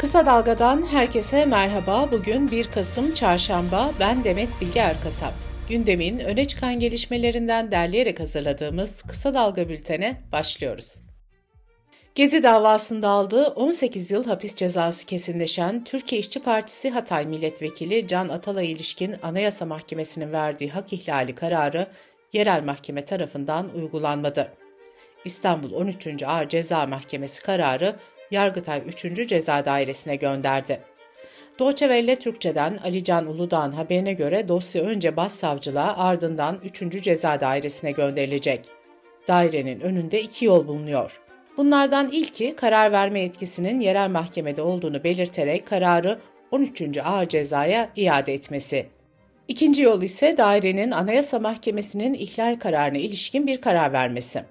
Kısa Dalga'dan herkese merhaba. Bugün 1 Kasım Çarşamba. Ben Demet Bilge Erkasap. Gündemin öne çıkan gelişmelerinden derleyerek hazırladığımız Kısa Dalga bültene başlıyoruz. Gezi davasında aldığı 18 yıl hapis cezası kesinleşen Türkiye İşçi Partisi Hatay Milletvekili Can Atalay ilişkin Anayasa Mahkemesi'nin verdiği hak ihlali kararı yerel mahkeme tarafından uygulanmadı. İstanbul 13. Ağır Ceza Mahkemesi kararı Yargıtay 3. Ceza Dairesi'ne gönderdi. Doğçevelle Türkçe'den Ali Can Uludağ'ın haberine göre dosya önce Başsavcılığa ardından 3. Ceza Dairesi'ne gönderilecek. Dairenin önünde iki yol bulunuyor. Bunlardan ilki karar verme etkisinin yerel mahkemede olduğunu belirterek kararı 13. Ağır Ceza'ya iade etmesi. İkinci yol ise dairenin Anayasa Mahkemesi'nin ihlal kararına ilişkin bir karar vermesi.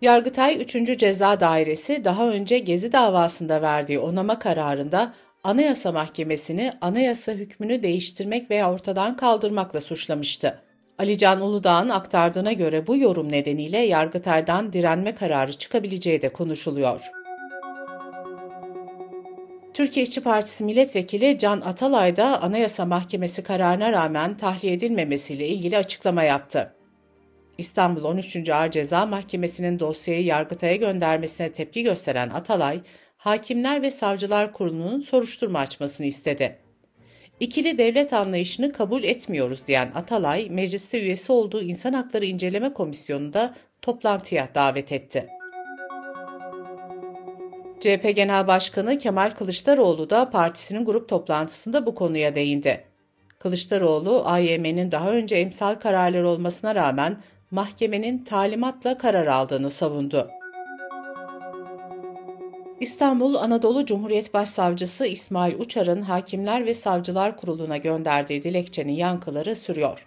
Yargıtay 3. Ceza Dairesi daha önce Gezi davasında verdiği onama kararında Anayasa Mahkemesi'ni anayasa hükmünü değiştirmek veya ortadan kaldırmakla suçlamıştı. Ali Can Uludağ'ın aktardığına göre bu yorum nedeniyle Yargıtay'dan direnme kararı çıkabileceği de konuşuluyor. Türkiye İşçi Partisi Milletvekili Can Atalay da Anayasa Mahkemesi kararına rağmen tahliye edilmemesiyle ilgili açıklama yaptı. İstanbul 13. Ağır Ceza Mahkemesi'nin dosyayı Yargıtay'a göndermesine tepki gösteren Atalay, Hakimler ve Savcılar Kurulu'nun soruşturma açmasını istedi. İkili devlet anlayışını kabul etmiyoruz diyen Atalay, mecliste üyesi olduğu İnsan Hakları İnceleme Komisyonu'nda toplantıya davet etti. CHP Genel Başkanı Kemal Kılıçdaroğlu da partisinin grup toplantısında bu konuya değindi. Kılıçdaroğlu, AYM'nin daha önce emsal kararlar olmasına rağmen mahkemenin talimatla karar aldığını savundu. İstanbul Anadolu Cumhuriyet Başsavcısı İsmail Uçar'ın Hakimler ve Savcılar Kurulu'na gönderdiği dilekçenin yankıları sürüyor.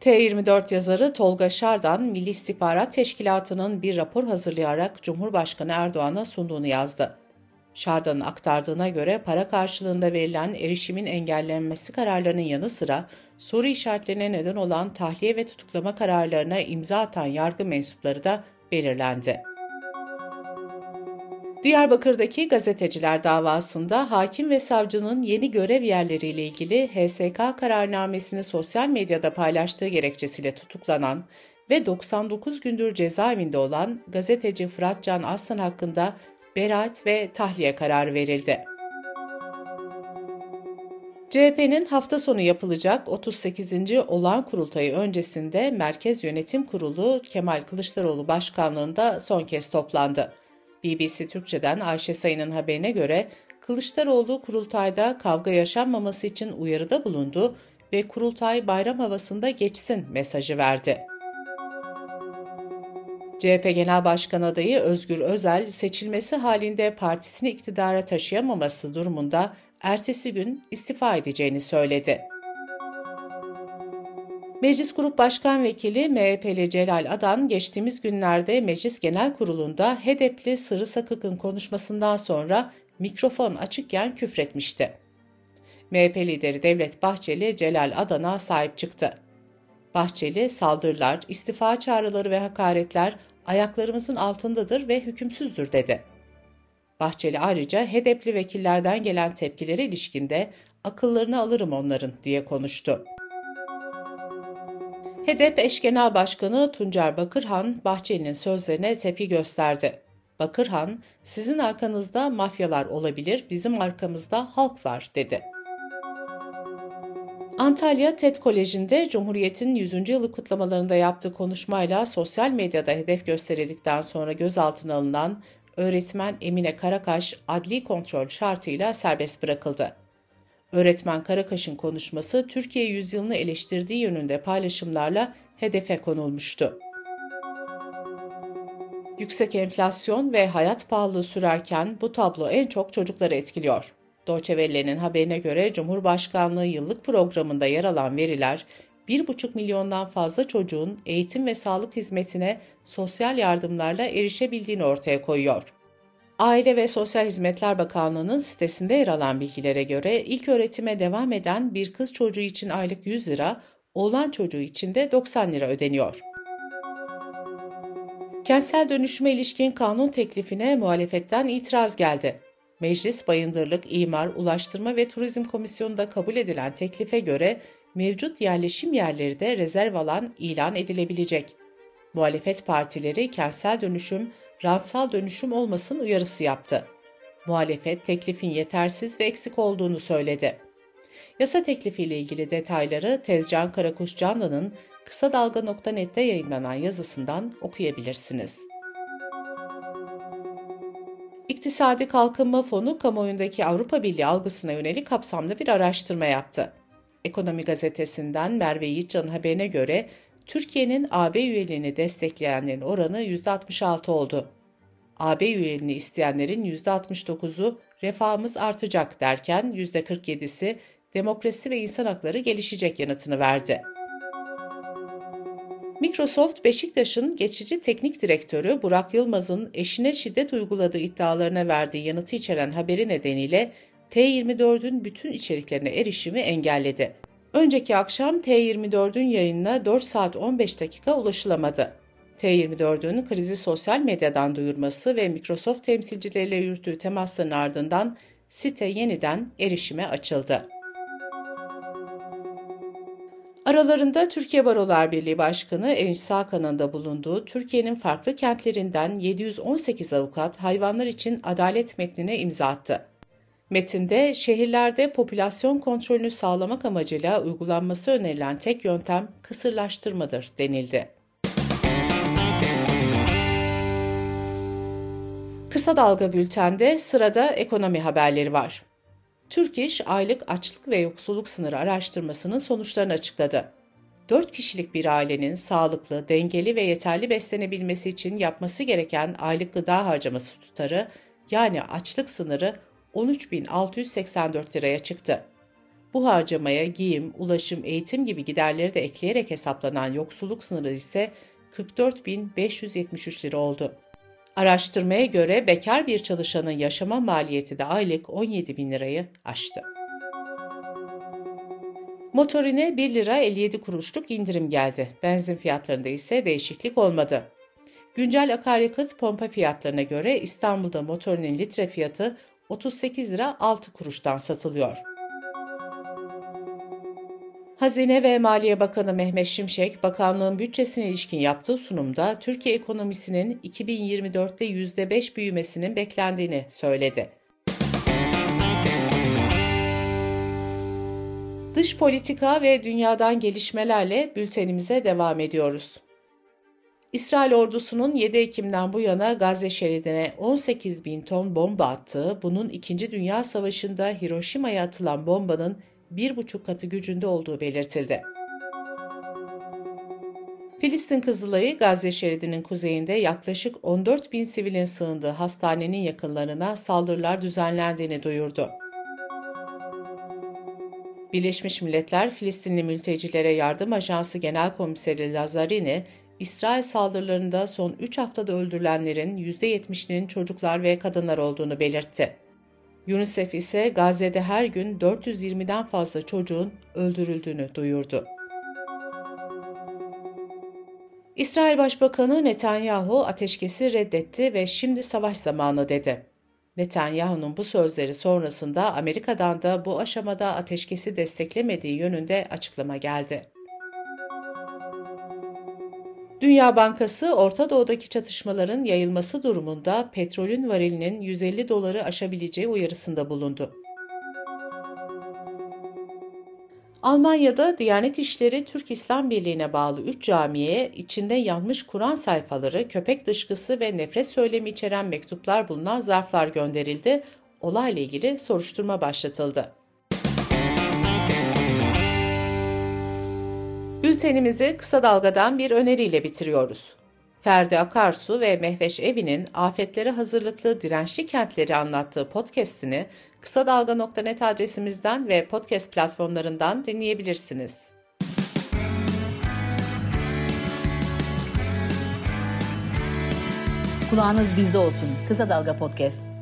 T24 yazarı Tolga Şardan, Milli İstihbarat Teşkilatı'nın bir rapor hazırlayarak Cumhurbaşkanı Erdoğan'a sunduğunu yazdı. Şardan'ın aktardığına göre para karşılığında verilen erişimin engellenmesi kararlarının yanı sıra soru işaretlerine neden olan tahliye ve tutuklama kararlarına imza atan yargı mensupları da belirlendi. Diyarbakır'daki gazeteciler davasında hakim ve savcının yeni görev yerleriyle ilgili HSK kararnamesini sosyal medyada paylaştığı gerekçesiyle tutuklanan ve 99 gündür cezaevinde olan gazeteci Fırat Can Aslan hakkında beraat ve tahliye kararı verildi. CHP'nin hafta sonu yapılacak 38. olağan kurultayı öncesinde Merkez Yönetim Kurulu Kemal Kılıçdaroğlu başkanlığında son kez toplandı. BBC Türkçe'den Ayşe Sayın'ın haberine göre Kılıçdaroğlu kurultayda kavga yaşanmaması için uyarıda bulundu ve kurultay bayram havasında geçsin mesajı verdi. CHP Genel Başkan adayı Özgür Özel seçilmesi halinde partisini iktidara taşıyamaması durumunda ertesi gün istifa edeceğini söyledi. Meclis Grup Başkan Vekili MHP'li Celal Adan geçtiğimiz günlerde Meclis Genel Kurulu'nda HEDEP'li Sırrı Sakık'ın konuşmasından sonra mikrofon açıkken küfretmişti. MHP lideri Devlet Bahçeli Celal Adan'a sahip çıktı. Bahçeli saldırılar, istifa çağrıları ve hakaretler ayaklarımızın altındadır ve hükümsüzdür dedi. Bahçeli ayrıca HEDEP'li vekillerden gelen tepkilere ilişkinde akıllarını alırım onların diye konuştu. HEDEP eş genel başkanı Tuncer Bakırhan, Bahçeli'nin sözlerine tepki gösterdi. Bakırhan, sizin arkanızda mafyalar olabilir, bizim arkamızda halk var dedi. Antalya TED Koleji'nde Cumhuriyet'in 100. yılı kutlamalarında yaptığı konuşmayla sosyal medyada hedef gösterildikten sonra gözaltına alınan öğretmen Emine Karakaş adli kontrol şartıyla serbest bırakıldı. Öğretmen Karakaş'ın konuşması Türkiye yüzyılını eleştirdiği yönünde paylaşımlarla hedefe konulmuştu. Yüksek enflasyon ve hayat pahalılığı sürerken bu tablo en çok çocukları etkiliyor. Deutsche Welle'nin haberine göre Cumhurbaşkanlığı yıllık programında yer alan veriler, 1,5 milyondan fazla çocuğun eğitim ve sağlık hizmetine sosyal yardımlarla erişebildiğini ortaya koyuyor. Aile ve Sosyal Hizmetler Bakanlığı'nın sitesinde yer alan bilgilere göre ilk öğretime devam eden bir kız çocuğu için aylık 100 lira, oğlan çocuğu için de 90 lira ödeniyor. Kentsel dönüşüme ilişkin kanun teklifine muhalefetten itiraz geldi. Meclis Bayındırlık, İmar, Ulaştırma ve Turizm Komisyonu'nda kabul edilen teklife göre mevcut yerleşim yerleri de rezerv alan ilan edilebilecek. Muhalefet partileri kentsel dönüşüm, rantsal dönüşüm olmasın uyarısı yaptı. Muhalefet teklifin yetersiz ve eksik olduğunu söyledi. Yasa teklifiyle ilgili detayları Tezcan Karakuş Canlı'nın kısa dalga.net'te yayınlanan yazısından okuyabilirsiniz. İktisadi Kalkınma Fonu kamuoyundaki Avrupa Birliği algısına yönelik kapsamlı bir araştırma yaptı. Ekonomi gazetesinden Merve Yiğitcan'ın haberine göre Türkiye'nin AB üyeliğini destekleyenlerin oranı %66 oldu. AB üyeliğini isteyenlerin %69'u refahımız artacak derken %47'si demokrasi ve insan hakları gelişecek yanıtını verdi. Microsoft Beşiktaş'ın geçici teknik direktörü Burak Yılmaz'ın eşine şiddet uyguladığı iddialarına verdiği yanıtı içeren haberi nedeniyle T24'ün bütün içeriklerine erişimi engelledi. Önceki akşam T24'ün yayınına 4 saat 15 dakika ulaşılamadı. T24'ün krizi sosyal medyadan duyurması ve Microsoft temsilcileriyle yürüttüğü temasların ardından site yeniden erişime açıldı. Aralarında Türkiye Barolar Birliği Başkanı Erinç Sakan'ın da bulunduğu Türkiye'nin farklı kentlerinden 718 avukat hayvanlar için adalet metnine imza attı. Metinde şehirlerde popülasyon kontrolünü sağlamak amacıyla uygulanması önerilen tek yöntem kısırlaştırmadır denildi. Kısa Dalga Bülten'de sırada ekonomi haberleri var. Türk İş aylık açlık ve yoksulluk sınırı araştırmasının sonuçlarını açıkladı. 4 kişilik bir ailenin sağlıklı, dengeli ve yeterli beslenebilmesi için yapması gereken aylık gıda harcaması tutarı yani açlık sınırı 13.684 liraya çıktı. Bu harcamaya giyim, ulaşım, eğitim gibi giderleri de ekleyerek hesaplanan yoksulluk sınırı ise 44.573 lira oldu. Araştırmaya göre bekar bir çalışanın yaşama maliyeti de aylık 17 bin lirayı aştı. Motorine 1 lira 57 kuruşluk indirim geldi. Benzin fiyatlarında ise değişiklik olmadı. Güncel akaryakıt pompa fiyatlarına göre İstanbul'da motorinin litre fiyatı 38 lira 6 kuruştan satılıyor. Hazine ve Maliye Bakanı Mehmet Şimşek, bakanlığın bütçesine ilişkin yaptığı sunumda Türkiye ekonomisinin 2024'te %5 büyümesinin beklendiğini söyledi. Dış politika ve dünyadan gelişmelerle bültenimize devam ediyoruz. İsrail ordusunun 7 Ekim'den bu yana Gazze şeridine 18 bin ton bomba attığı, bunun 2. Dünya Savaşı'nda Hiroşima'ya atılan bombanın bir buçuk katı gücünde olduğu belirtildi. Filistin Kızılayı Gazze şeridinin kuzeyinde yaklaşık 14 bin sivilin sığındığı hastanenin yakınlarına saldırılar düzenlendiğini duyurdu. Birleşmiş Milletler Filistinli Mültecilere Yardım Ajansı Genel Komiseri Lazarini, İsrail saldırılarında son 3 haftada öldürülenlerin %70'inin çocuklar ve kadınlar olduğunu belirtti. UNICEF ise Gazze'de her gün 420'den fazla çocuğun öldürüldüğünü duyurdu. İsrail Başbakanı Netanyahu ateşkesi reddetti ve şimdi savaş zamanı dedi. Netanyahu'nun bu sözleri sonrasında Amerika'dan da bu aşamada ateşkesi desteklemediği yönünde açıklama geldi. Dünya Bankası, Orta Doğu'daki çatışmaların yayılması durumunda petrolün varilinin 150 doları aşabileceği uyarısında bulundu. Almanya'da Diyanet İşleri Türk İslam Birliği'ne bağlı 3 camiye içinde yanmış Kur'an sayfaları, köpek dışkısı ve nefret söylemi içeren mektuplar bulunan zarflar gönderildi. Olayla ilgili soruşturma başlatıldı. Bültenimizi kısa dalgadan bir öneriyle bitiriyoruz. Ferdi Akarsu ve Mehveş Evi'nin afetlere hazırlıklı dirençli kentleri anlattığı podcast'ini kısa dalga.net adresimizden ve podcast platformlarından dinleyebilirsiniz. Kulağınız bizde olsun. Kısa Dalga Podcast.